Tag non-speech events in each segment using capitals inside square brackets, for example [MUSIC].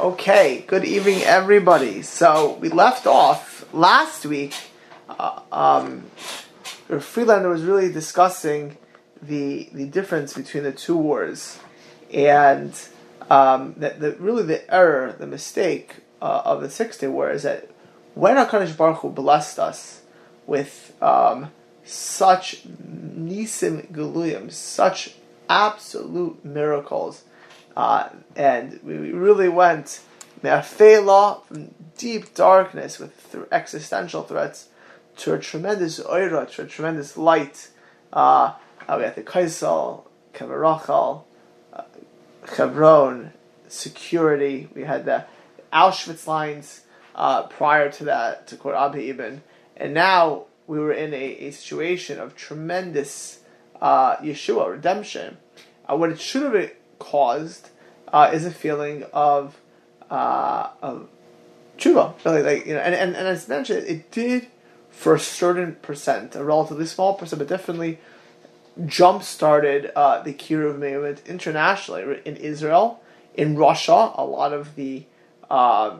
Okay, good evening, everybody. So we left off last week. Uh, um, Friedlander was really discussing the the difference between the two wars, and um, that the really the error, the mistake uh, of the Six Day War is that when Hakadosh Baruch Hu blessed us with um, such nisim geluyim, such absolute miracles uh, and we really went me'afela from deep darkness with th- existential threats to a tremendous oira, to a tremendous light. Uh, we had the Kosel, Kevarachal, uh, Hebron, security. We had the Auschwitz lines uh, prior to that, to quote Abba Eban. And now we were in a, a situation of tremendous uh, Yeshua, redemption. Uh, what it should have caused uh, is a feeling of uh, of tshuva. Really, like you know, and, and, and as mentioned, it did for a certain percent, a relatively small percent, but definitely jump started uh, the Kiruv movement internationally in Israel, in Russia. A lot of the uh,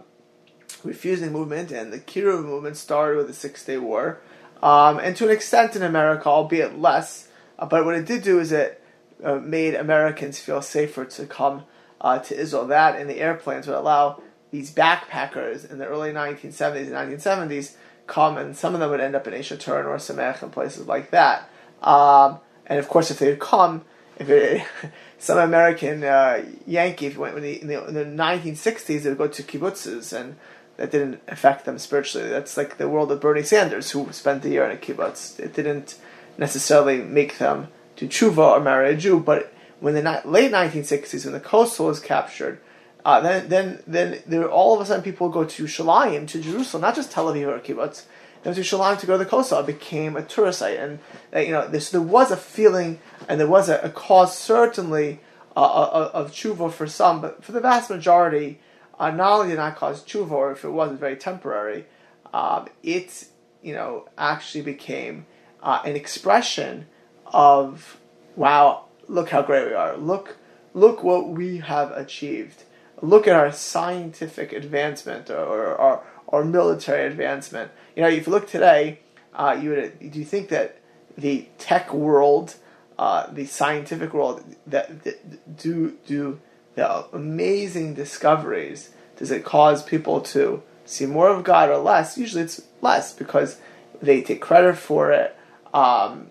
refusenik movement and the Kiruv movement started with the Six Day War, um, and to an extent in America, albeit less. Uh, but what it did do is it uh, made Americans feel safer to come uh, to Israel. That and the airplanes would allow these backpackers in the early 1970s and 1970s come, and some of them would end up in Aish HaTorah Ohr Somayach and places like that. Um, and of course, if they would come, if it, [LAUGHS] some American uh, Yankee, if went in the, in the, in the 1960s, they would go to kibbutzes, and that didn't affect them spiritually. That's like the world of Bernie Sanders, who spent a year in a kibbutz. It didn't necessarily make them do tshuva or marry a Jew, but when the late 1960s, when the Kosel was captured, uh, then then then there all of a sudden people go to Shalayim, to Jerusalem, not just Tel Aviv or kibbutz, they to Shalayim to go to the Kosel. It became a tourist site, and uh, you know this, there was a feeling and there was a, a cause certainly uh, uh of, of tshuva for some, but for the vast majority, uh, not only did not cause tshuva, or if it was very temporary, um, it you know actually became uh, an expression of wow look how great we are. Look, look what we have achieved. Look at our scientific advancement or, or our, our military advancement. You know, if you look today, uh, you would, do you think that the tech world, uh, the scientific world, that, that do do the amazing discoveries, does it cause people to see more of God or less? Usually, it's less because they take credit for it. Um,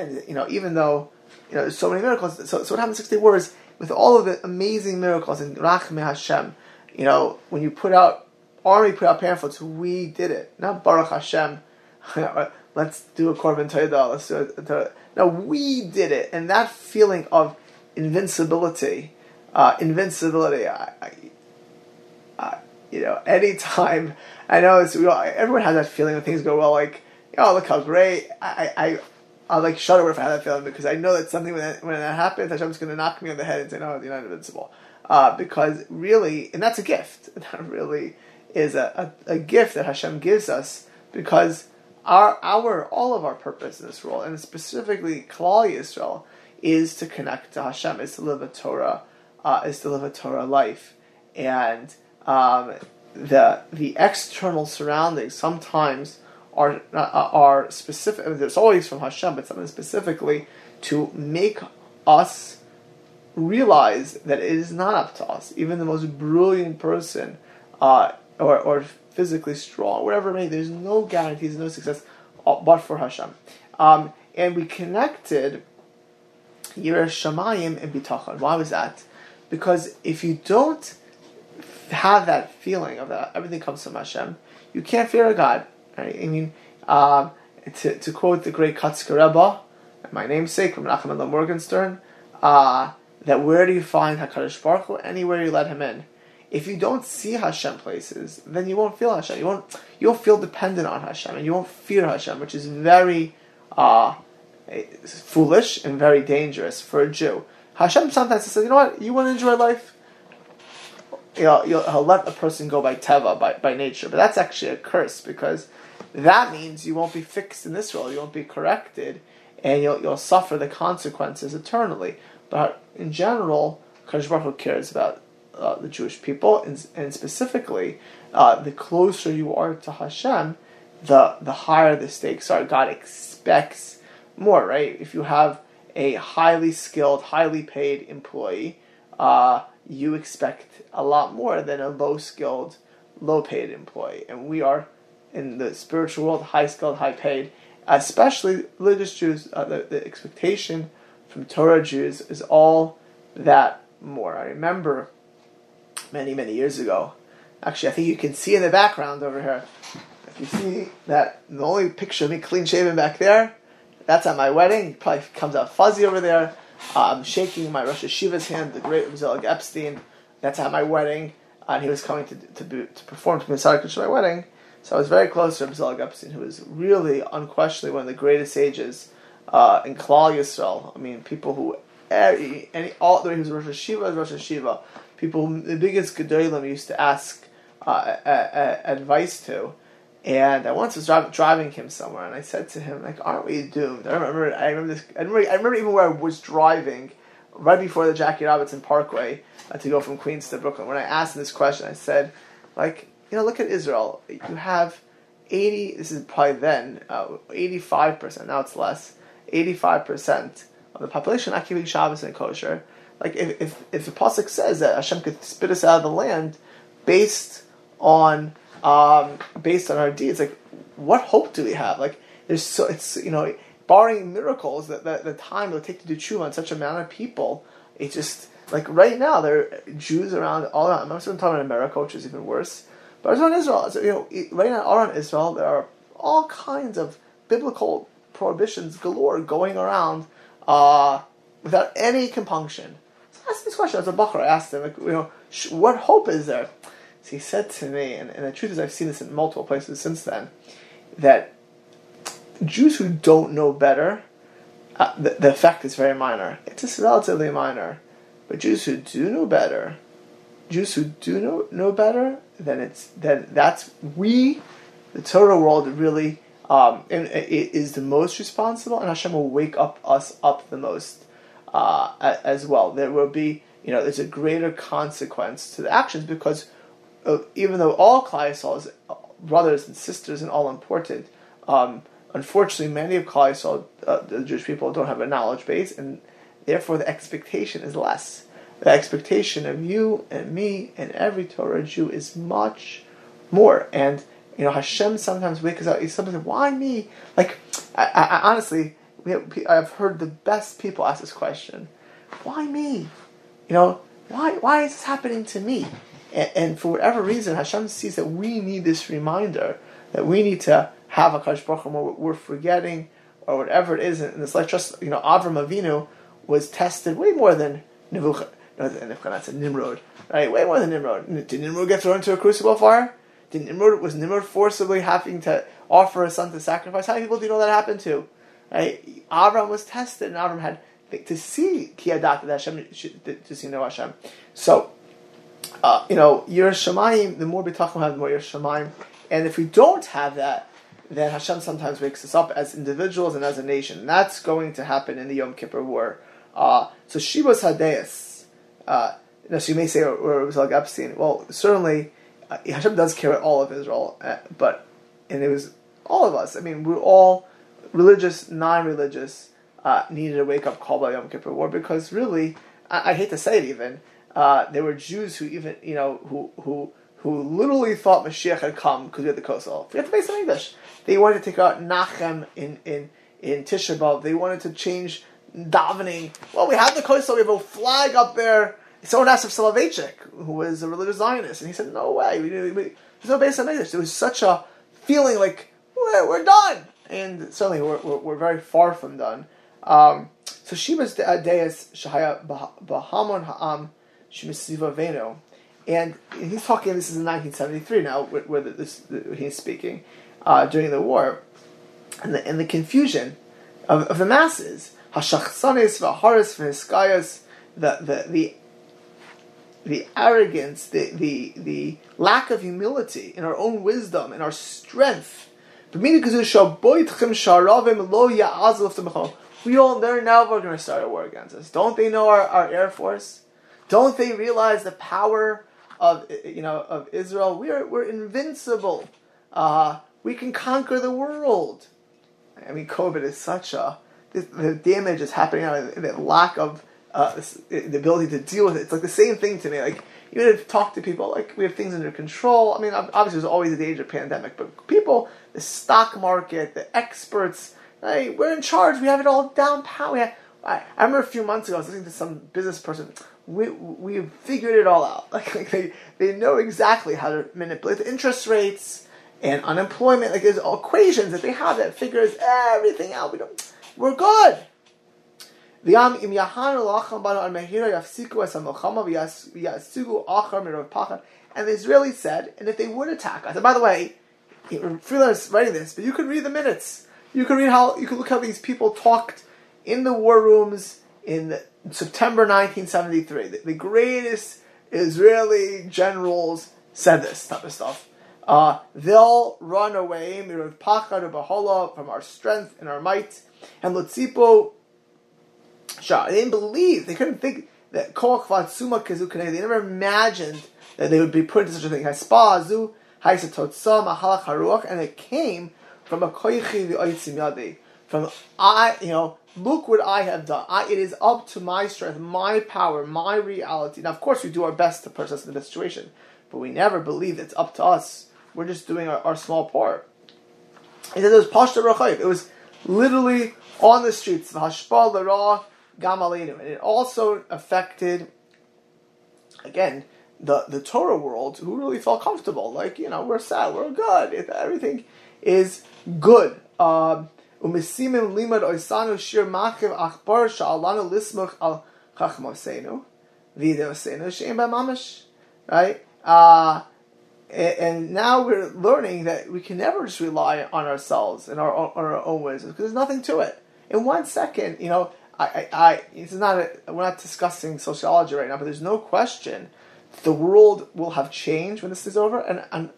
and you know, even though you know, so many miracles. So, so what happens 60 wars with all of the amazing miracles in Rachme Hashem, you know, when you put out, army put out pamphlets, we did it. Not Baruch Hashem, [LAUGHS] let's do a Korban Toidah, let's do. No, we did it. And that feeling of invincibility, uh, invincibility, I, I, I, you know, anytime, I know it's, we all, everyone has that feeling when things go well, like, oh, look how great, I, I, I'll like shudder if I had that feeling because I know that something when that, when that happens, Hashem's going to knock me on the head and say, "No, you're not invincible." Uh, because really, and that's a gift. [LAUGHS] That really is a, a, a, gift that Hashem gives us because our our all of our purpose in this world, and specifically Klal Yisrael, is to connect to Hashem, is to live a Torah, uh, is to live a Torah life, and um, the the external surroundings sometimes are uh, are specific. It's always from Hashem, but something specifically to make us realize that it is not up to us. Even the most brilliant person, uh, or or physically strong, whatever it may, there's no guarantees, no success, uh, but for Hashem. Um, and we connected Yiras Shamayim and Bitachon. Why was that? Because if you don't have that feeling of that everything comes from Hashem, you can't fear a God. Right? I mean, um, to, to quote the great Kotzker Rebbe, my namesake from Nachman Morgenstern, uh, that where do you find Hakadosh Baruch Hu? Anywhere you let him in. If you don't see Hashem places, then you won't feel Hashem. You won't. You'll feel dependent on Hashem, and you won't fear Hashem, which is very uh, foolish and very dangerous for a Jew. Hashem sometimes says, "You know what? You want to enjoy life. You know, he'll let a person go by teva, by, by nature, but that's actually a curse because that means you won't be fixed in this world, you won't be corrected, and you'll, you'll suffer the consequences eternally. But in general, Kadosh Baruch Hu cares about uh, the Jewish people, and, and specifically, uh, the closer you are to Hashem, the the higher the stakes are. God expects more, right? If you have a highly skilled, highly paid employee, uh, you expect a lot more than a low skilled, low paid employee. And we are in the spiritual world, high skilled, high paid, especially religious Jews. Uh, the, the expectation from Torah Jews is all that more. I remember many, many years ago. Actually, I think you can see in the background over here. If you see that the only picture of me clean shaven back there, that's at my wedding. Probably comes out fuzzy over there. Uh, I'm shaking my Rosh Yeshiva's hand, the great Zelig Epstein. That's at my wedding, and he was coming to to, be, to perform to Messiah my wedding. So I was very close to Zelig Epstein, who was really, unquestionably, one of the greatest sages uh, in Klal Yisrael. I mean, people who any, any all the way he was Rosh Yeshiva, Rosh Yeshiva. People, the biggest gedolim used to ask uh, advice to. And I once was driving, driving him somewhere, and I said to him, "Like, aren't we doomed?" I remember, I remember this. I remember, I remember even where I was driving, right before the Jackie Robinson Parkway, uh, to go from Queens to Brooklyn. When I asked him this question, I said, "Like, you know, look at Israel. You have eighty. This is probably then uh, eighty-five percent. Now it's less. Eighty-five percent of the population not keeping Shabbos and kosher. Like, if if if the pasuk says that Hashem could spit us out of the land based on." um, based on our deeds. Like, what hope do we have? Like, there's so it's you know, barring miracles, that the, the time it would take to do tshuva on such amount of people, it just like right now there are Jews around all around. I'm not talking about America, which is even worse, but around Israel. So, you know, right now around Israel, there are all kinds of biblical prohibitions galore going around uh, without any compunction. So I asked this question as a bacher. I asked him, like, you know, what hope is there? So he said to me, and, and the truth is I've seen this in multiple places since then, that Jews who don't know better, uh, the, the effect is very minor. It's just relatively minor. But Jews who do know better, Jews who do know, know better, then it's then that's we, the Torah world, really um, is the most responsible, and Hashem will wake up us up the most uh, as well. There will be, you know, there's a greater consequence to the actions because uh, even though all Klal brothers and sisters and all important, um, unfortunately, many of Klal uh, the Jewish people, don't have a knowledge base, and therefore the expectation is less. The expectation of you and me and every Torah Jew is much more. And you know, Hashem sometimes wakes up. He's sometimes, why me? Like, I, I, honestly, have, I've heard the best people ask this question: Why me? You know, why why is this happening to me? And, and, for whatever reason, Hashem sees that we need this reminder that we need to have a Kadosh Baruch Hu, we're forgetting or whatever it is. And it's like just you know, Avram Avinu was tested way more than Nebuchadnezzar. No, Nimrod, right? Way more than Nimrod. Did Nimrod get thrown into a crucible fire? Did Nimrod was Nimrod forcibly having to offer a son to sacrifice? How many people do you know that happened to? Right? Avram was tested, and Avram had to see Kiyadat that Hashem to see no Hashem. So uh, you know, Yerushalayim, the more B'tachim have, the more Yerushalayim. And if we don't have that, then Hashem sometimes wakes us up as individuals and as a nation. And that's going to happen in the Yom Kippur War. Uh, so Shivas Hadeas, uh, you so you may say, or, or it was like Epstein. Well, certainly, uh, Hashem does care all of Israel, uh, but, and it was all of us. I mean, we're all religious, non religious, uh, needed a wake up call by Yom Kippur War because really, I, I hate to say it even, uh, there were Jews who even you know who who who literally thought Mashiach had come because we had the Kosel. Forget the base in English. They wanted to take out Nachem in in in Tisha B'av. They wanted to change davening. Well, we have the Kosel. We have a flag up there. Someone asked if Soloveitchik, who was a religious Zionist, and he said, "No way. We, we, we, there's no base in English." There was such a feeling like we're, we're done, and certainly we're, we're, we're very far from done. Um, so Shiva's Deus Shahaya Bahamon Ha'am Veno. And he's talking, this is in 1973 now, where, where this, he's speaking, uh, during the war. And the, and the confusion of, of the masses, Hashachsanis, Vaharis, Vahiskayas, the, the, the, the arrogance, the, the, the lack of humility in our own wisdom and our strength. We all, they're now going to start a war against us. Don't they know our, our Air Force? Don't they realize the power of you know of Israel? We're we're invincible. Uh, we can conquer the world. I mean, COVID is such a the, the damage is happening out of the lack of uh, the ability to deal with it. It's like the same thing to me. Like even if talk to people, like we have things under control. I mean, obviously there's always a danger of pandemic, but people, the stock market, the experts, hey, we're in charge. We have it all down pat. Have, I, I remember a few months ago I was listening to some business person. We we figured it all out. [LAUGHS] Like, like they they know exactly how to manipulate the interest rates and unemployment. Like there's equations that they have that figures everything out. We don't. We're good. And the Israeli said, and if they would attack us, and by the way, freelance writing this, but you can read the minutes. You can read how you can look how these people talked in the war rooms in September 1973. The, the greatest Israeli generals said this type of stuff. Uh, they'll run away from our strength and our might. And Lutzipo Shah. They didn't believe. They couldn't think that Koach Vatsuma Kazukane. They never imagined that they would be put into such a thing. Haspazu, Haisatotsa, Mahalach Haruach, and it came from a Koichi. From I, you know, look what I have done. I, it is up to my strength, my power, my reality. Now, of course, we do our best to put us in the situation, but we never believe it's up to us. We're just doing our, our small part. He said it was Pashta Rachayiv. It was literally on the streets. Hashpa Lara Gamalinu. And it also affected, again, the, the Torah world who really felt comfortable. Like, you know, we're sad, we're good, everything is good. Um, oisanu shir. Right? Uh, and now we're learning that we can never just rely on ourselves and our on our own ways because there's nothing to it. In one second, you know, I, I, I it's not a, we're not discussing sociology right now, but there's no question the world will have changed when this is over. And, and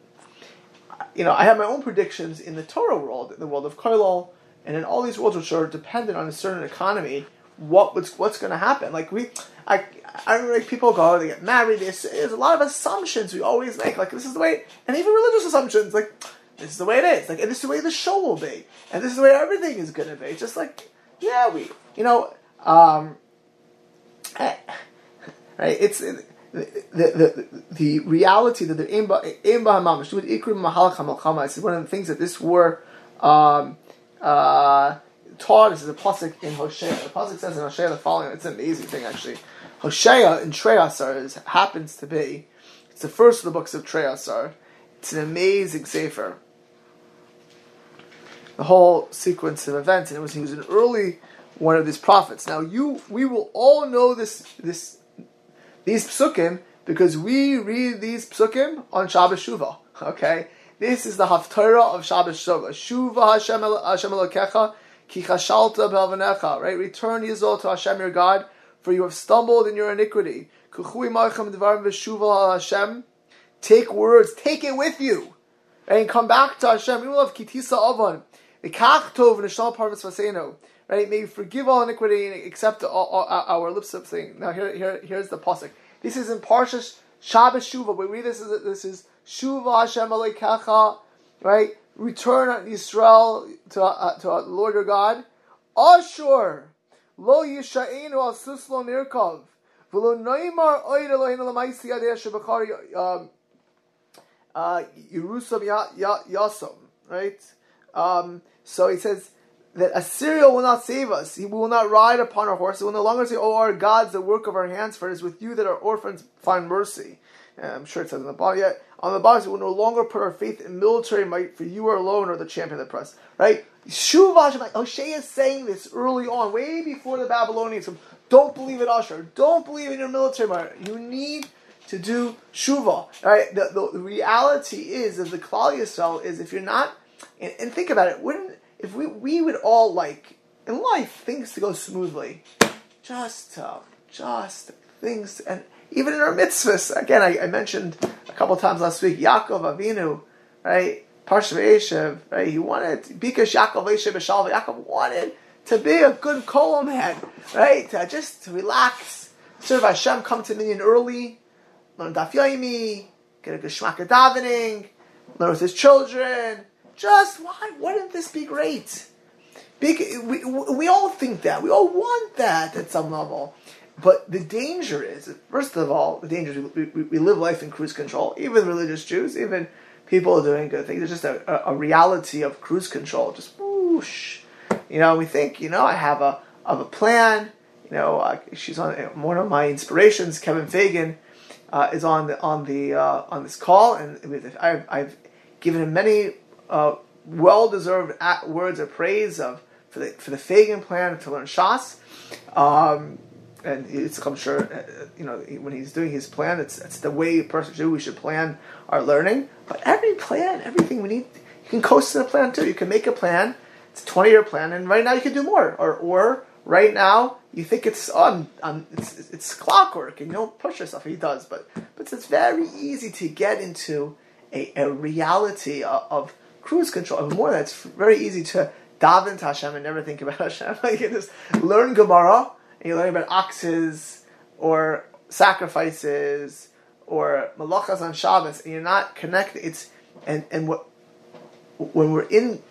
you know, I have my own predictions in the Torah world, in the world of Koilol, and in all these worlds which are dependent on a certain economy. What what's what's going to happen? Like we, I, I remember like people go, they get married. There's, a lot of assumptions we always make. Like this is the way, and even religious assumptions. Like this is the way it is. Like and this is the way the show will be, and this is the way everything is going to be. Just like yeah, we you know, um, right? It's the, the, the, reality that the imba imba hamamish with ikrim mahal chamalchama. It's one of the things that this war um, uh, taught. This is a pasuk in Hosea. The pasuk says in Hosea the following. It's an amazing thing actually. Hosea in Treyasar is, happens to be. It's the first of the books of Treyasar. It's an amazing sefer. The whole sequence of events, and it was he was an early one of these prophets. Now you, we will all know this, this, these psukim because we read these psukim on Shabbos Shuvah. Okay, this is the haftarah of Shabbos Shuvah. Shuvah Hashem Hashem Elokecha ki chashalta. Right, return Yisrael to Hashem your God, for you have stumbled in your iniquity. Kuchui marchem devarim v'shuvah Hashem. Take words, take it with you, and come back to Hashem. We have kitisa avon. Ikach tov v'nishal parvus vaseno right? May you forgive all iniquity and accept all, all, our lips of thing. Now here, here, here's the pasuk. This is in Parshas Shabbos Shuva. We read this is this is Shuva Hashem Aleikacha, right? Return Israel to uh, to Lord your God. Ashur lo yishainu al suslo nirkov v'lo noimar oid Eloheinu l'maisi yadei shebachar um, uh, Yerusam Yasom, right? Um, so he says that Assyria will not save us. He will not ride upon our horse. He will no longer say, Oh, our gods, the work of our hands, for it is with you that our orphans find mercy. I'm sure it says in the bottom. Yet on the bottom, we will no longer put our faith in military might, for you are alone or the champion of the press. Right? Shuvash, like Hosea is saying this early on, way before the Babylonians. Don't believe in Ashur. Don't believe in your military might. You need to do shuva. Right? The, the, reality is, of the Klal Yisrael is if you're not, and, and think about it, wouldn't if we we would all like in life things to go smoothly, just uh, just things and even in our mitzvahs. Again, I, I mentioned a couple times last week Yaakov Avinu, right? Parsha right? He wanted Bikash Yaakov Eshev Yaakov wanted to be a good kol man, right? To just to relax, serve Hashem, come to minyan early, learn Daf Yomi, get a geschmack of davening, learn with his children. Just why wouldn't this be great? We, we all think that. We all want that at some level. But the danger is, first of all, the danger is we, we, we live life in cruise control. Even religious Jews, even people are doing good things. There's just a, a, a reality of cruise control. Just whoosh. You know, we think, you know, I have a, of a plan. You know, uh, she's on one of my inspirations. Kevin Fagan uh, is on the on the uh, on this call, and I've, I've given him many uh, well-deserved words of praise of for the for the Fagan plan to learn Shas. Um, and it's I'm sure uh, you know when he's doing his plan, it's it's the way a person should we should plan our learning. But every plan, everything we need, you can coast in a plan too. You can make a plan. It's a 20 year plan, and right now you can do more. Or or right now you think it's on, on it's, it's clockwork and you don't push yourself. He does, but but it's very easy to get into a, a reality of, of cruise control. And more than it's very easy to daven to Hashem and never think about [LAUGHS] Hashem. Like you just learn Gemara and you learn about oxes or sacrifices or malachas on Shabbos, and you're not connected. It's and and what when we're in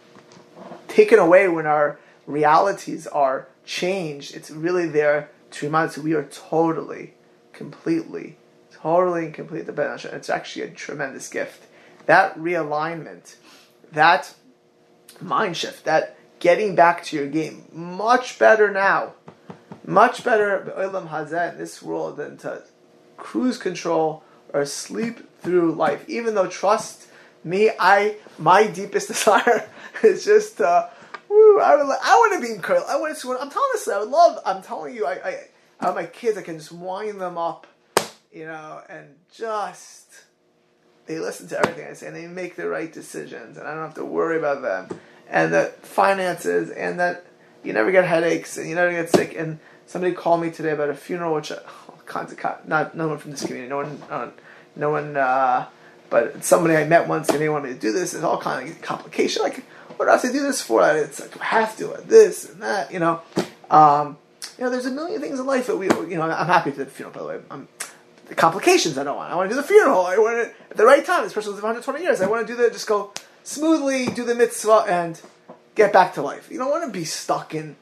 taken away when our realities are changed, it's really there to remind us that we are totally, completely, totally and completely dependent on It's actually a tremendous gift. That realignment, that mind shift, that getting back to your game, much better now, much better Olam Hazeh in this world than to cruise control or sleep through life. Even though trust me, I my deepest [LAUGHS] desire is just uh, woo, I, would, I want to be in curl. I want to. I'm telling you, I would love. I'm telling you, I, I, I have my kids. I can just wind them up, you know, and just they listen to everything I say and they make the right decisions, and I don't have to worry about them and the finances and that you never get headaches and you never get sick. And somebody called me today about a funeral, which all kinds of not no one from this community, no one, no one, no one uh, but somebody I met once and they wanted me to do this. There's all kind of complication. Like, what else I do this for? It's like I have to, do this and that, you know. Um, you know, there's a million things in life that we, you know, I'm happy to the funeral. By the way, I'm, the complications I don't want. I want to do the funeral. I want it at the right time. This person lives 120 years. I want to do the just go smoothly, do the mitzvah, and get back to life. You don't want to be stuck in,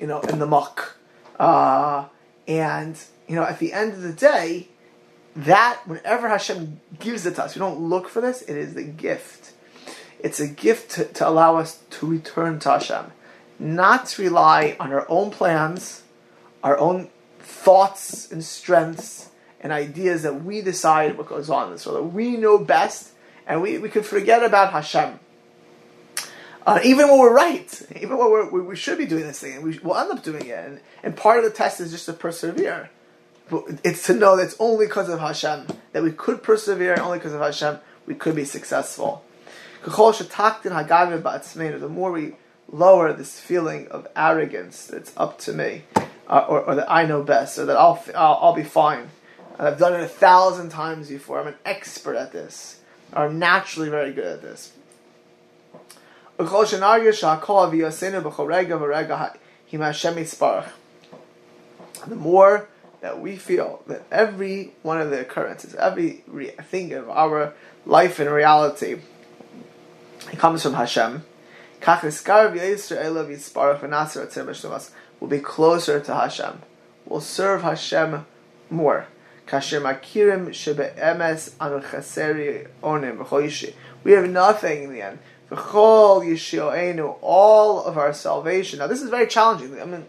you know, in the muck. Uh, and you know, at the end of the day, that whenever Hashem gives it to us, we don't look for this. It is the gift. It's a gift to, to allow us to return to Hashem, not to rely on our own plans, our own thoughts and strengths and ideas that we decide what goes on in this world. That we know best, and we, we could forget about Hashem. Uh, even when we're right, even when we, we should be doing this thing, and we, will end up doing it. And, and part of the test is just to persevere. It's to know that it's only because of Hashem that we could persevere, and only because of Hashem we could be successful. The more we lower this feeling of arrogance, that's up to me, uh, or, or, that I know best, or that I'll, I'll, I'll be fine. I've done it a thousand times before. I'm an expert at this. I'm naturally very good at this. The more that we feel that every one of the occurrences, every thing of our life and reality, it comes from Hashem, will be closer to Hashem. Will serve Hashem more. We have nothing in the end all of our salvation. Now, this is very challenging. I mean,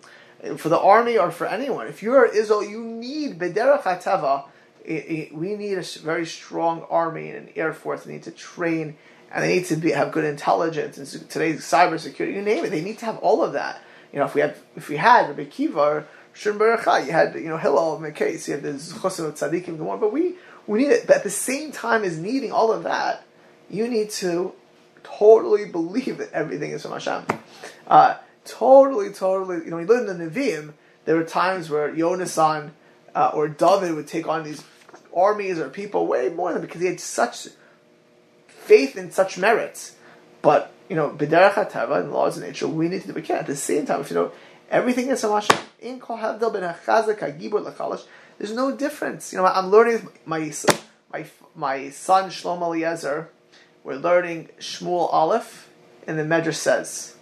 for the army or for anyone, if you're Israel, you need bederach hateva. We need a very strong army and an air force. They need to train and they need to be, have good intelligence and today's cybersecurity. You name it, they need to have all of that. You know, if we had, if we had Rabbi Akiva or you had you know Hillel the case, you had the Chosim Tzadikim, but we we need it. But at the same time as needing all of that, you need to totally believe that everything is from Hashem. Uh, totally, totally. You know, you live in the Nevi'im, there were times where Yonasan uh, or David would take on these armies or people way more than because he had such faith in such merits. But you know, b'derech hatava and laws of nature, we need to do we can. At the same time, if you know everything is from Hashem, in kol havdel ben There's no difference. You know, I'm learning my my my son Shlomo Eliezer. We're learning Shmuel Aleph, and the Medrash says,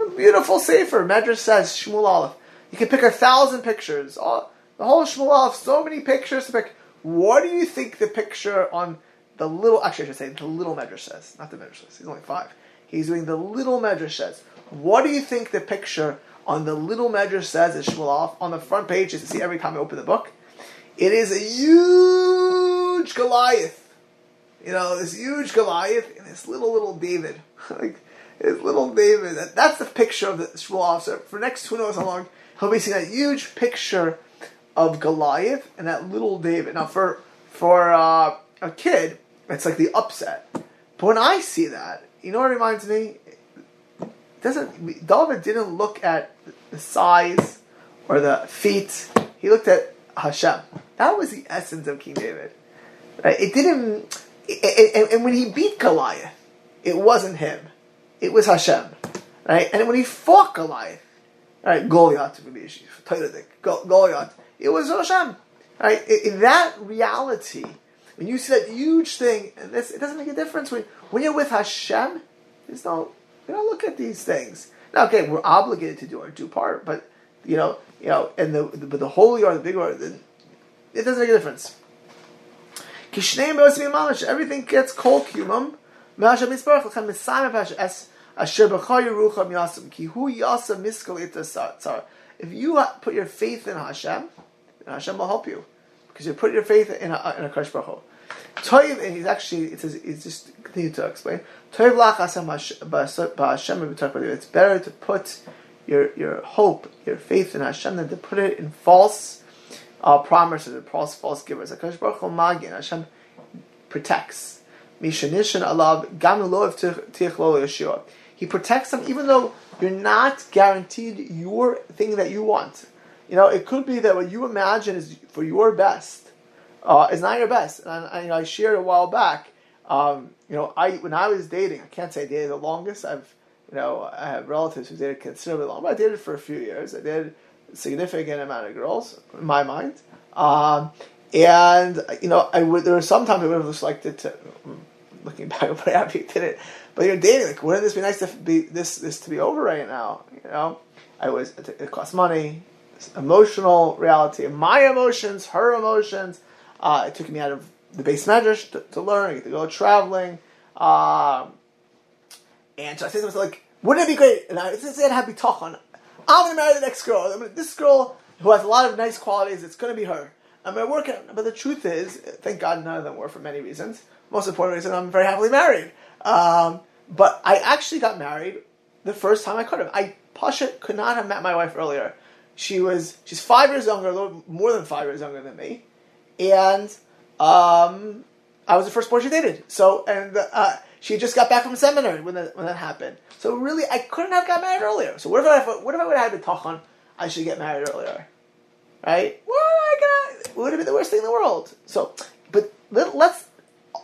a beautiful sefer. Medrash says Shmuel Aleph. You can pick a thousand pictures. All, the whole Shmuel Aleph, so many pictures to pick. What do you think the picture on the little? Actually, I should say the little Medrash says, not the Medrash says. He's only five. He's doing the little Medrash says. What do you think the picture on the little Medrash says in Shmuel Aleph on the front page? You see every time I open the book. It is a huge Goliath. You know, this huge Goliath and this little little David. [LAUGHS] like his little David. That's the picture of the Shmuel. So for next who knows how long, he'll be seeing that huge picture of Goliath and that little David. Now for for uh, a kid, it's like the upset. But when I see that, you know what reminds me? It doesn't David didn't look at the size or the feet. He looked at Hashem. That was the essence of King David. It didn't. And when he beat Goliath, it wasn't him. It was Hashem. Right? And when he fought Goliath, right, Goliath, Goliath, it was Hashem. Right? In that reality, when you see that huge thing, and this, it doesn't make a difference when when you're with Hashem. There's no, you don't look at these things. Now, okay, we're obligated to do our due part, but you know, you know, and the, the but the holy or the big or it doesn't make a difference. Everything gets kol kumam. If you put your faith in Hashem, Hashem will help you because you put your faith in a, in a Kadosh Baruch Hu. Toiv, and he's actually, it says, he's just continue to explain. Toiv lach Hashem It's better to put your your hope, your faith in Hashem than to put it in false uh, promises or false false givers. Hakadosh Baruch Hu magin Hashem protects. Mishanishan alav gam yeshua. He protects them even though you're not guaranteed your thing that you want. You know, it could be that what you imagine is for your best uh, is not your best. And I, you know, I shared a while back. Um, you know, I when I was dating, I can't say I dated the longest. I've you know, I have relatives who dated considerably long, but I dated for a few years. I a significant amount of girls in my mind. Um, and you know, I would there were some times I would have just liked it to. Looking [LAUGHS] back, I'm pretty happy I did it. But you're dating, like, wouldn't this be nice to be this this to be over right now? You know, I was it cost money, emotional reality, my emotions, her emotions. Uh, it took me out of the base medrash to, to learn. I get to go traveling. Um, and so I said to myself, like, wouldn't it be great? And I said, I'd be talking. I'm going to marry the next girl. Mean, this girl who has a lot of nice qualities, it's going to be her. I'm going to work it. But the truth is, thank God none of them were for many reasons. Most important reason, I'm very happily married. Um, but I actually got married the first time I could have. I, Pasha, could not have met my wife earlier. She was, she's five years younger, a little more than five years younger than me. And um, I was the first boy she dated. So, and uh, she just got back from seminary when that, when that happened. So really, I couldn't have got married earlier. So what if I what if I would have had to talk on? I should get married earlier, right? What I got? Would have been the worst thing in the world. So, but let, us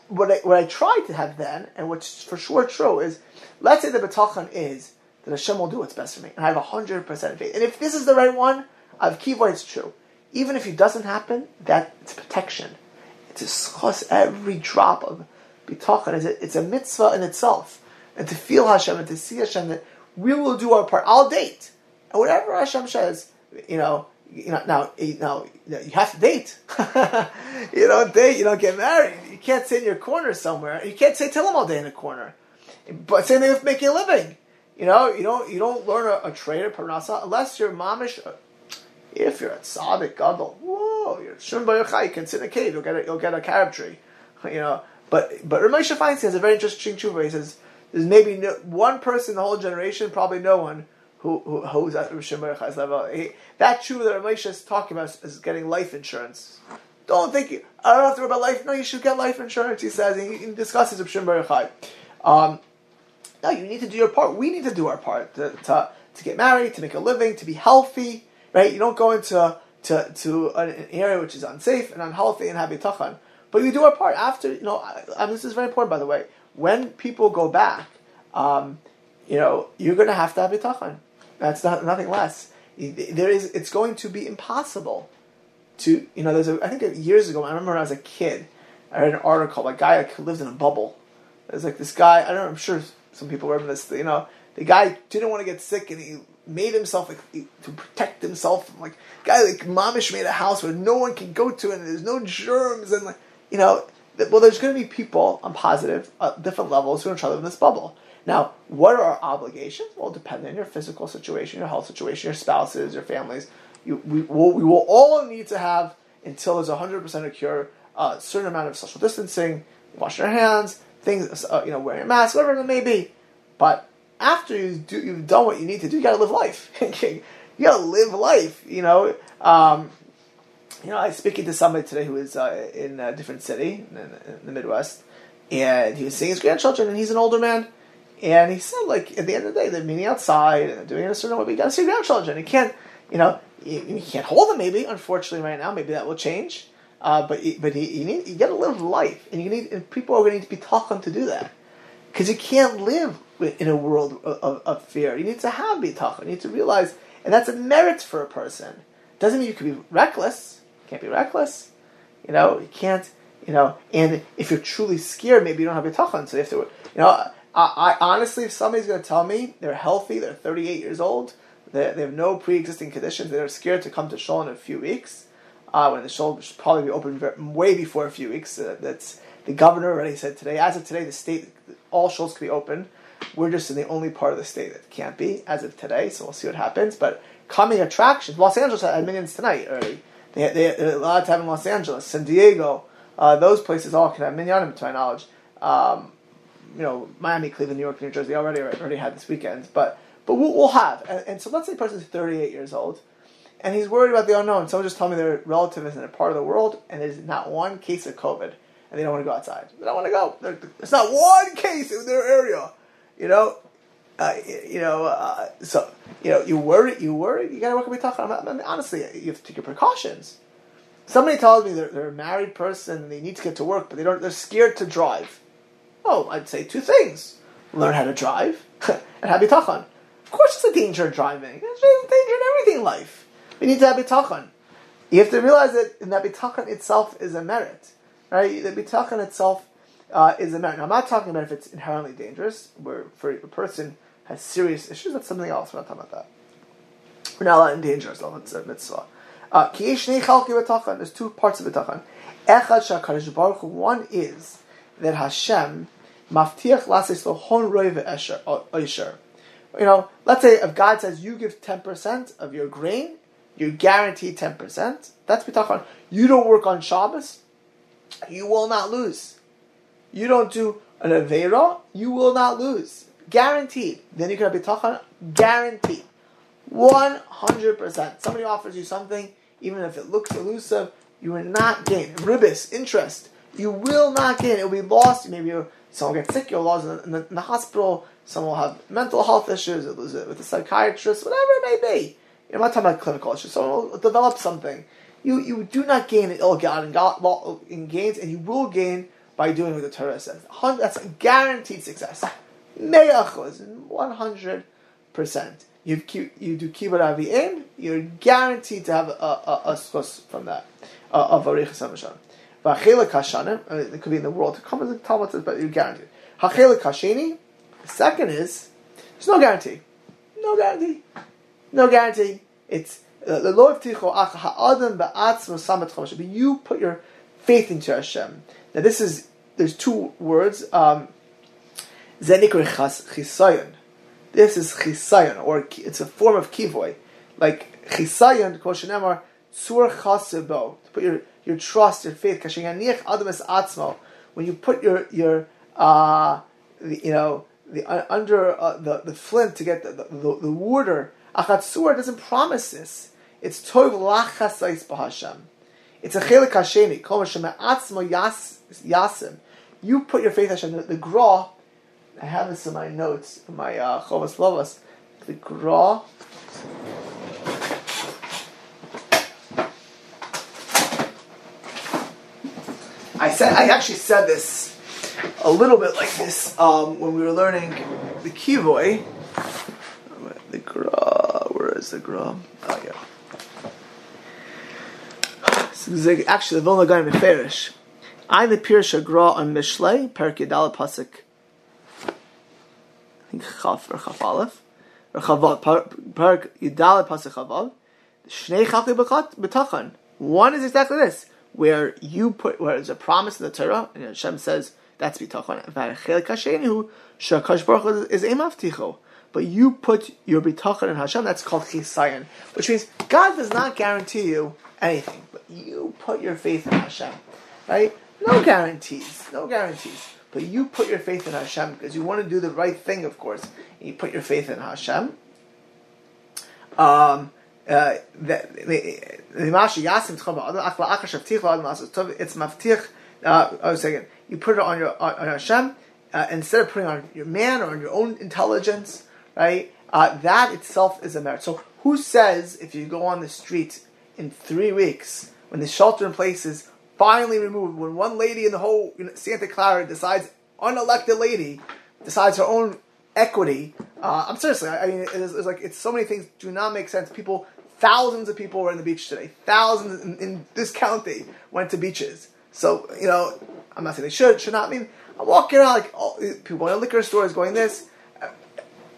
what I what I tried to have then, and what's for sure true is, let's say the betachan is that Hashem will do what's best for me, and I have hundred percent faith. And if this is the right one, I've kivoy it's true. Even if it doesn't happen, that it's protection. It's a every drop of bitachon is a, it's a mitzvah in itself, and to feel Hashem and to see Hashem that we will do our part. I'll date, and whatever Hashem says, you know, you know, now, now you have to date. [LAUGHS] you don't date, you don't get married. You can't sit in your corner somewhere. You can't say tell him all day in a corner. But same thing with making a living. You know, you don't you don't learn a, a trade or parnasa unless you're mamish. If you're a tzaddik gadol, whoa, you're shun you can sit in a cave. You'll get a, you'll get a carob tree. [LAUGHS] You know, but but Ramesha Feinstein has a very interesting tshuva. He says there's maybe no, one person in the whole generation, probably no one, who who. He, that tshuva that Ramesha is talking about is getting life insurance. Don't think you, I don't have to worry about life. No, you should get life insurance. He says he, he discusses with Shimber Um No, you need to do your part. We need to do our part to, to to get married, to make a living, to be healthy. Right? You don't go into to, to an area which is unsafe and unhealthy and have a tachan. But we do our part after. You know, I, this is very important, by the way. When people go back, um, you know, you're going to have to have bitachon. That's not nothing less. There is. It's going to be impossible to you know, there's a I think years ago. I remember when I was a kid, I read an article. A guy like, lived in a bubble. There's like this guy. I don't know. I'm sure some people remember this. You know, the guy didn't want to get sick, and he made himself like, to protect himself. From, like guy like Mamish made a house where no one can go to, and there's no germs, and like you know. Well, there's going to be people. I'm positive, at different levels, who are going to try to live in this bubble. Now, what are our obligations? Well, depending on your physical situation, your health situation, your spouses, your families, you, we, will, we will all need to have, until there's 100% a cure, a certain amount of social distancing, washing your hands, things, uh, you know, wearing a mask, whatever it may be. But after you do, you've done what you need to do, you got to live life. [LAUGHS] you got to live life. You know, um, you know, I was speaking to somebody today who was uh, in a different city in, in, the Midwest, and he was seeing his grandchildren, and he's an older man, and he said, like, at the end of the day, they're meeting outside and doing it a certain way, but you got to see your grandchildren. You can't, you know, you, you, can't hold them. Maybe, unfortunately, right now, maybe that will change. Uh, but but you, you need you got to live life, and you need and people are going to need to be taught to do that because you can't live in a world of, of, of, fear. You need to have bitachon. You need to realize, and that's a merit for a person. Doesn't mean you can be reckless. Can't be reckless. You know, you can't. You know, and if you're truly scared, maybe you don't have bitachon. So you have to. You know, I, I honestly, if somebody's going to tell me they're healthy, they're 38 years old, they, they have no pre-existing conditions, they're scared to come to shul in a few weeks, uh, when the shul should probably be open very, way before a few weeks. Uh, that's the governor already said today. As of today, the state all shuls can be open. We're just in the only part of the state that can't be as of today. So we'll see what happens. But coming attractions, Los Angeles had minions tonight already. They, they, they're allowed to in Los Angeles, San Diego. Uh, those places all can have minyanim, to my knowledge. Um, you know, Miami, Cleveland, New York, New Jersey already already had this weekend, but but we'll, we'll have. And, and, so let's say a person's 38 years old, and he's worried about the unknown. Someone just told me their relative is in a part of the world, and there's not one case of COVID, and they don't want to go outside. They don't want to go. There's not one case in their area. You know, uh, you know, uh, so you know, you worry, you worry. You got to work with about. I mean, honestly, you have to take your precautions. Somebody tells me they're, they're a married person and they need to get to work, but they don't. They're scared to drive Oh, I'd say two things. Learn how to drive [LAUGHS] and have bitachon. Of course there's a danger in driving. There's a danger in everything in life. We need to have bitachon. You have to realize that that bitachon itself is a merit. Right? The bitachon itself uh, is a merit. Now, I'm not talking about if it's inherently dangerous, where for a person has serious issues, that's something else. We're not talking about that. We're not allowed in danger, so that's a mitzvah. Uh, there's two parts of bitachon. Echad shakadosh baruch One is that Hashem Maftiach lasis oisher. You know, let's say if God says you give ten percent of your grain, you guarantee ten percent. That's bitachon. You don't work on Shabbos, you will not lose. You don't do an avera, you will not lose. Guaranteed. Then you can have bitachon. Guaranteed. One hundred percent. Somebody offers you something, even if it looks elusive, you will not gain. Ribis, interest. You will not gain. It will be lost. Maybe someone gets sick, you'll lose in the, in the, hospital. Someone will have mental health issues, lose it with a psychiatrist, whatever it may be. I'm not talking about clinical issues. Someone will develop something. You you do not gain in ill God in gains, and you will gain by doing what the Torah says. That's a guaranteed success. Me'achos, one hundred percent. You you do kibbut avim, you're guaranteed to have a a, a, from that uh, of arichas V'achelik hashanim, it could be in the world. To come as a Talmud says, but you're guaranteed. Hachelik hasheni, the second is, there's no guarantee. No guarantee. No guarantee. It's, the Lord ticho ha'adam ba'atzma samet chomesh. But you put your faith into Hashem. Now this is, there's two words, um, zenikr chisayon. This is chisayon, or it's a form of kivoy. Like chisayon, koshenemar, sur chasebo. To put your your trust, your faith. Kashinganiak adamas atzmo. When you put your your uh, the, you know the uh, under uh, the the flint to get the the, the, the water, achatzur doesn't promise this. It's tov lachasais b'Hashem. It's a chelik hasheni. Kol yasim. You put your faith Hashem. The, the gra, I have this in my notes, in my uh, chovas lovas. The gra. I said I actually said this a little bit like this um, when we were learning the kivoy. The gra, where is the gra? Oh yeah. Actually, the Vilna Gaon Meferish. I the Pirsha Gra on Mishlei, Perik Yadala Pasuk. Chaf or Chaf Aleph. Or Chavav. Perik Yadala Pasuk Chavav. Shnei Chachli B'tachan. One is exactly this, where you put, where there's a promise in the Torah, and Hashem says, that's bitachon. V'chelik hashenu shakash baruch is emavticho. But you put your bitachon in Hashem. That's called chisayon, which means God does not guarantee you anything, but you put your faith in Hashem, right? No guarantees, no guarantees. But you put your faith in Hashem because you want to do the right thing, of course. You put your faith in Hashem. Um, uh, it's maftich. Uh, was saying, you put it on your on Hashem uh, instead of putting on your man or on your own intelligence, right? Uh, that itself is a merit. So, who says if you go on the street in three weeks when the shelter in place is finally removed, when one lady in the whole you know, Santa Clara decides unelected lady decides her own equity? Uh, I'm seriously. I mean, it's, it's like it's so many things do not make sense. People Thousands of people were in the beach today. Thousands in, in, this county went to beaches. So, you know, I'm not saying they should, should not. I mean, I'm walking around like oh, people going to liquor stores, going this.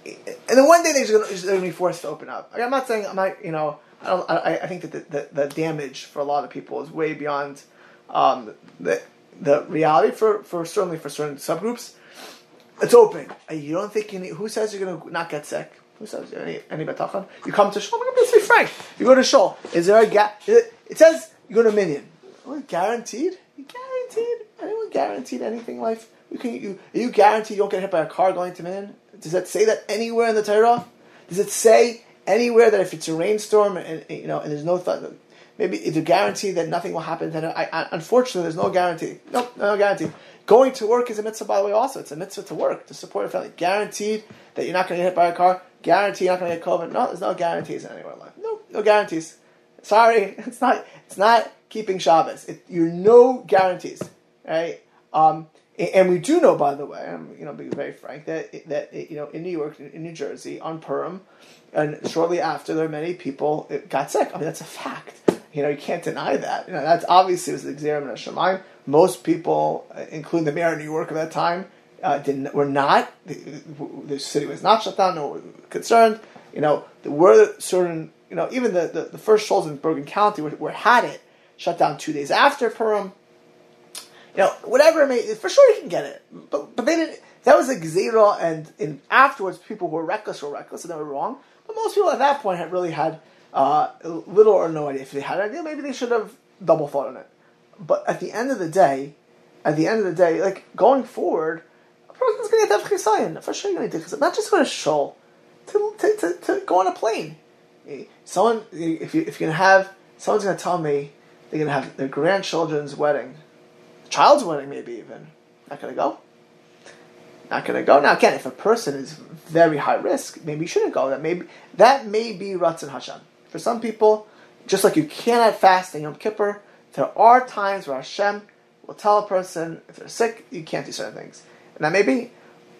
And then one day they're going to be forced to open up. I'm not saying, I'm not, you know, I, I, I think that the, the, the, damage for a lot of people is way beyond um, the, the reality for, for certainly for certain subgroups. It's open. You don't think you need, who says you're going to not get sick? Who says any any bitachon? You come to shul. Let's be frank. You go to shul. Is there a gap? It, it says you go to minyan. Guaranteed. You guaranteed. Anyone guaranteed anything in life? You can. You are you guaranteed you don't get hit by a car going to minyan? Does that say that anywhere in the Torah? Does it say anywhere that if it's a rainstorm and, and you know and there's no thought, maybe a guarantee that nothing will happen? I, I, unfortunately, there's no guarantee. Nope, no guarantee. Going to work is a mitzvah, by the way. Also, it's a mitzvah to work to support your family. Guaranteed that you're not going to get hit by a car Guaranteed you're not going to get COVID. No, there's no guarantees anywhere in life. No, no guarantees. Sorry, [LAUGHS] it's not. It's not keeping Shabbos. It, you're no guarantees, right? Um, and we do know, by the way, I'm you know being very frank that that you know in New York, in New Jersey, on Purim, and shortly after, there many people got sick. I mean, that's a fact. You know, you can't deny that. You know, that's obviously was the exam of Shemaim. Most people, uh, including the mayor of New York at that time, uh, didn't were not the, the, city was not shut down or concerned. You know, there were certain you know even the, the, the first shows in Bergen County were, were, had it shut down two days after Purim. You know, whatever it may, for sure you can get it, but but they didn't. That was a gzera, and in afterwards, people who were reckless were reckless, and they were wrong. But most people at that point had really had uh, little or no idea. If they had an idea, maybe they should have double thought on it. But at the end of the day, at the end of the day, like going forward, a person's going to have chisayin. For sure, you're going to Not just for a shul, to, to, to, to, go on a plane. Someone, if you if you can have, someone's going to tell me they're going to have their grandchildren's wedding, child's wedding, maybe even. Not going to go. Not going to go. Now, again, if a person is very high risk, maybe you shouldn't go. That maybe that may be Ratzon Hashem. For some people, just like you cannot fast in Yom Kippur, there are times where Hashem will tell a person if they're sick, you can't do certain things. Now maybe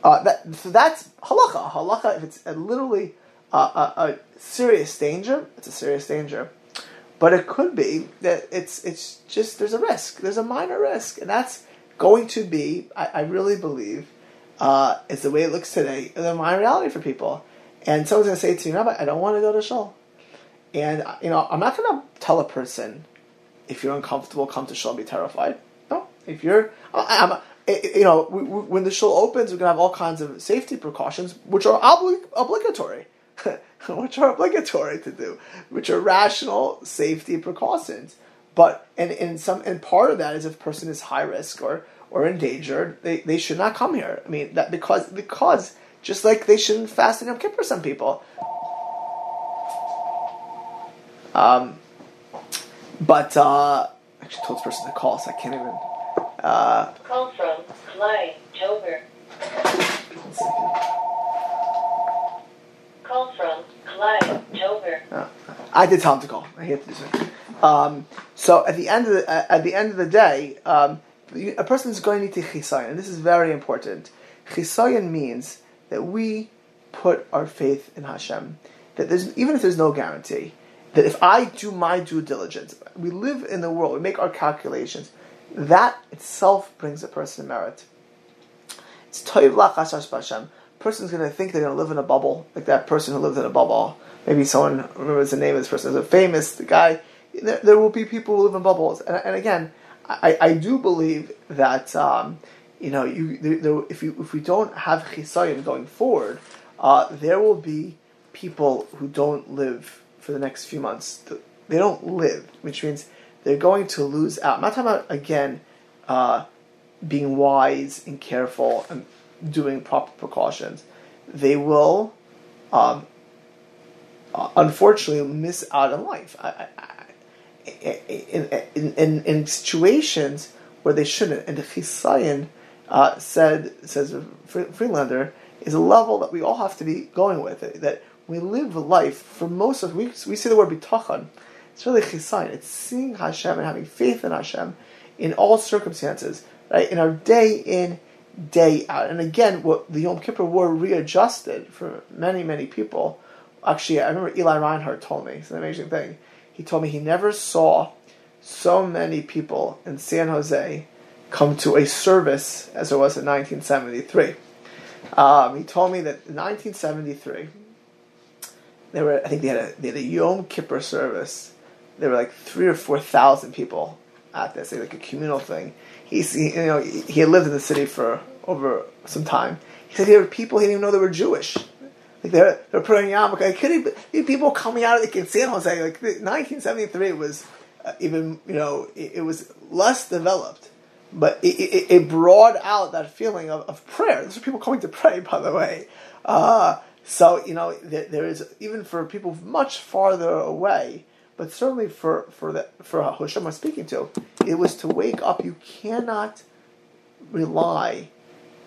uh, that so that's halacha. Halacha, if it's a literally uh, a, a, serious danger, it's a serious danger. But it could be that it's it's just there's a risk. There's a minor risk, and that's going to be. I, I really believe uh, is the way it looks today. The minor reality for people. And someone's going to say to you, Rabbi, I don't want to go to shul. And uh, you know, I'm not going to tell a person if you're uncomfortable, come to shul, and be terrified. No, if you're, I'm, you know, when the shul opens, we're going to have all kinds of safety precautions, which are obli- obligatory, [LAUGHS] which are obligatory to do, which are rational safety precautions. But and in some and part of that is if a person is high risk or or endangered, they, they should not come here. I mean that because because just like they shouldn't fast in Yom Kippur, some people. Um, but uh, I actually told this person to call, so I can't even. Uh, Call from Clyde Dover. Call from Clyde Dover. Uh, I did tell him to call. I hate to do something. Um, so at the end of the uh, at the end of the day, um, a person is going to need to chisayon, and this is very important. Chisayon means that we put our faith in Hashem. That there's even if there's no guarantee, that if I do my due diligence, we live in the world, we make our calculations, that itself brings a person merit. It's toiv lachashash b'Hashem. Person's going to think they're going to live in a bubble, like that person who lived in a bubble. Maybe someone remembers the name of this person. Is a famous guy. There, there, will be people who live in bubbles, and, and again, I, I do believe that um, you know you if you if we don't have chisayim going forward, uh, there will be people who don't live for the next few months. They don't live, which means they're going to lose out. I'm not talking about again uh, being wise and careful and doing proper precautions. They will, um, uh, unfortunately, miss out on life. I, I, in, in, in, in, situations where they shouldn't. And the Chisayan uh, said, says Friedlander, is a level that we all have to be going with. That we live life for most of we we see the word bitachon. It's really chisayin. It's seeing Hashem and having faith in Hashem in all circumstances, right? In our day in, day out. And again, what the Yom Kippur War readjusted for many, many people. Actually, I remember Eli Reinhardt told me it's an amazing thing. He told me he never saw so many people in San Jose come to a service as it was in 1973. Um, he told me that in 1973, there were I think they had a they had a Yom Kippur service. There were like three or four thousand people at this, like a communal thing. He's he, you know he had lived in the city for over some time. He said there were people he didn't even know they were Jewish. Like they're they're putting yarmulke. Like, could he, people coming out of like in San Jose? Like 1973 was uh, even you know it, it, was less developed, but it, it, it brought out that feeling of, of prayer. These are people coming to pray, by the way. Uh, so you know there, is even for people much farther away, but certainly for for the for Hashem I'm speaking to, it was to wake up. You cannot rely.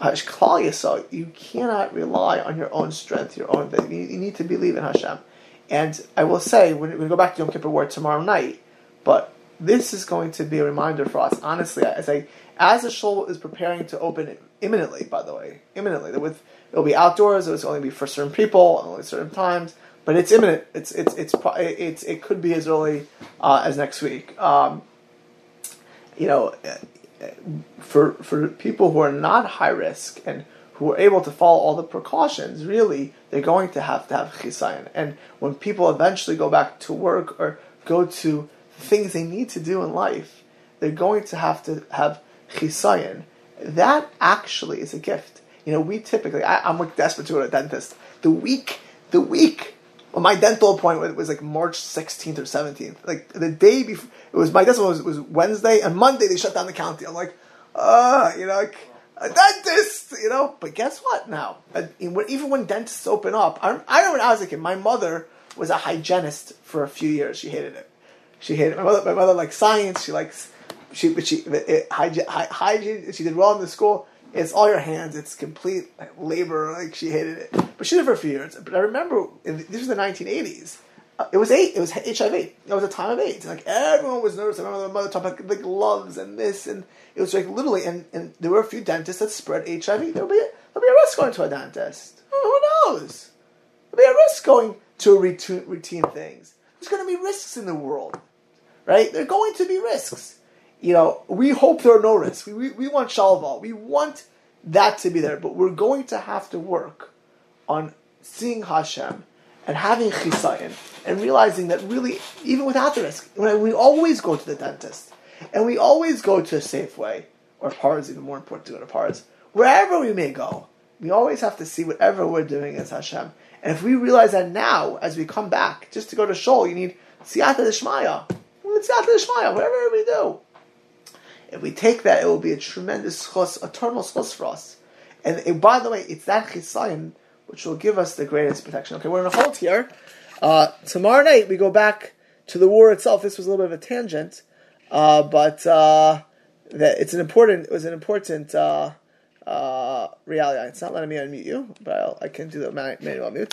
Uh, so you cannot rely on your own strength, your own thing. You, need to believe in Hashem. And I will say, when we go back to Yom Kippur War tomorrow night, but this is going to be a reminder for us, honestly, as I as the shul is preparing to open imminently, by the way, imminently, with It'll be outdoors. It'll only be for certain people, only certain times. But it's imminent. It's it's it's it's it could be as early uh, as next week. Um, you know, for for people who are not high risk and who are able to follow all the precautions, really, they're going to have to have chisayin. And when people eventually go back to work or go to things they need to do in life, they're going to have to have chisayin. That actually is a gift. You know, we typically, I, am like desperate to go to a dentist. The week, the week, well, my dental appointment was like March 16th or 17th. Like the day before, it was my dental was, was Wednesday, and Monday they shut down the county. I'm like, uh, you know, like a dentist, you know. But guess what? Now, even when dentists open up, I, I remember when I was a kid, my mother was a hygienist for a few years. She hated it. She hated it. My mother. My mother liked science. She likes she, but she it, hygiene, hygiene. She did well in the school. It's all your hands. It's complete like, labor. Like she hated it, but she did it for a few years. But I remember this was the 1980s. Uh, it was eight. It was HIV. It was a time of AIDS. Like everyone was nervous. I remember my mother talking about the gloves and this, and it was like literally. And, and there were a few dentists that spread HIV. There'll be a, there'll be a risk going to a dentist. Who knows? There'll be a risk going to routine, routine things. There's going to be risks in the world, right? There are going to be risks you know, we hope there are no risks. We, we, we want shalva. We want that to be there, but we're going to have to work on seeing Hashem and having chisayin and realizing that really, even without the risk, when we always go to the dentist and we always go to a Safeway or Pards, even more important to go to Pards, wherever we may go, we always have to see whatever we're doing as Hashem. And if we realize that now, as we come back, just to go to Shul, you need siyata d'shmaya. Siyata d'shmaya, whatever we do. If we take that, it will be a tremendous chos, eternal chos for us. And it, by the way, it's that chisayin which will give us the greatest protection. Okay, we're in a halt here. Uh, tomorrow night we go back to the war itself. This was a little bit of a tangent, uh, but uh, that it's an important. It was an important uh, uh, reality. It's not letting me unmute you, but I'll, i can do the manual mute.